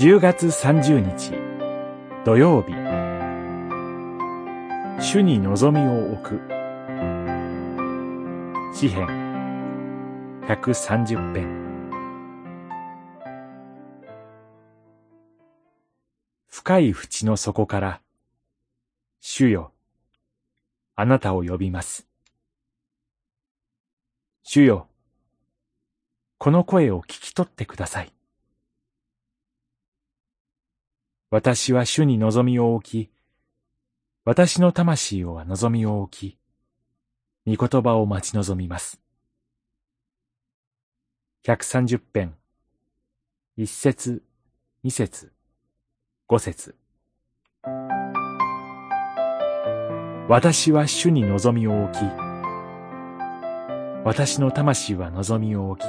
10月30日土曜日。主に望みを置く。詩編130編。深い淵の底から主よあなたを呼びます。主よこの声を聞き取ってください。私は主に望みを置き、私の魂は望みを置き、御言葉を待ち望みます。130編、一節、二節、五節。私は主に望みを置き、私の魂は望みを置き、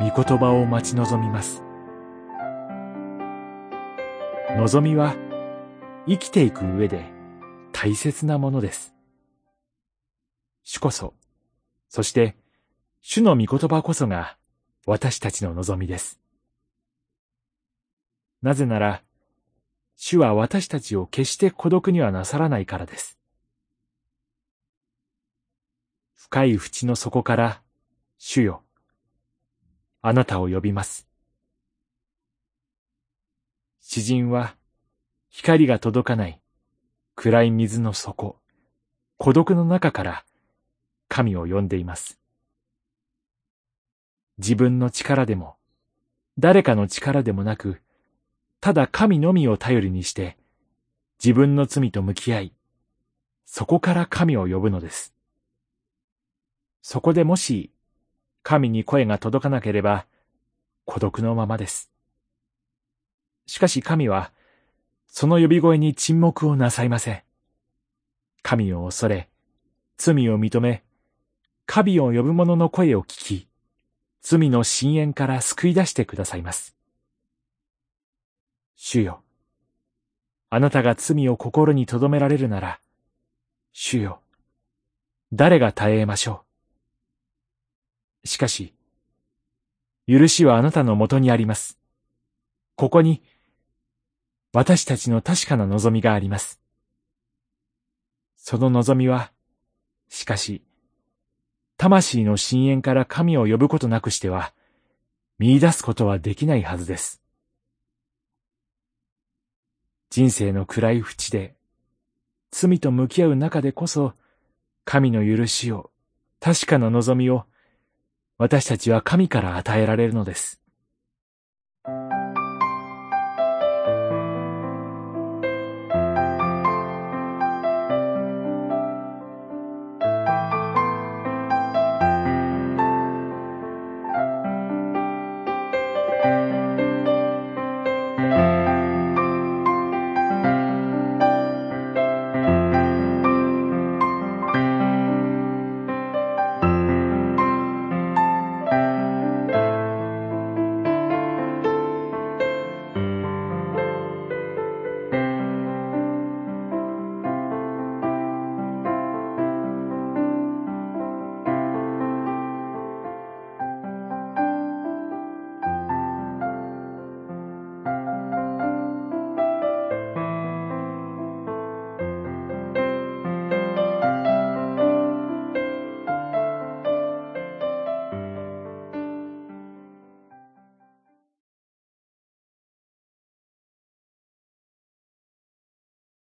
御言葉を待ち望みます。望みは生きていく上で大切なものです。主こそ、そして主の御言葉こそが私たちの望みです。なぜなら、主は私たちを決して孤独にはなさらないからです。深い淵の底から、主よ、あなたを呼びます。詩人は、光が届かない暗い水の底、孤独の中から神を呼んでいます。自分の力でも、誰かの力でもなく、ただ神のみを頼りにして、自分の罪と向き合い、そこから神を呼ぶのです。そこでもし、神に声が届かなければ、孤独のままです。しかし神は、その呼び声に沈黙をなさいません。神を恐れ、罪を認め、神を呼ぶ者の声を聞き、罪の深淵から救い出してくださいます。主よ、あなたが罪を心に留められるなら、主よ、誰が耐えましょう。しかし、許しはあなたのもとにあります。ここに、私たちの確かな望みがあります。その望みは、しかし、魂の深淵から神を呼ぶことなくしては、見出すことはできないはずです。人生の暗い淵で、罪と向き合う中でこそ、神の許しを、確かな望みを、私たちは神から与えられるのです。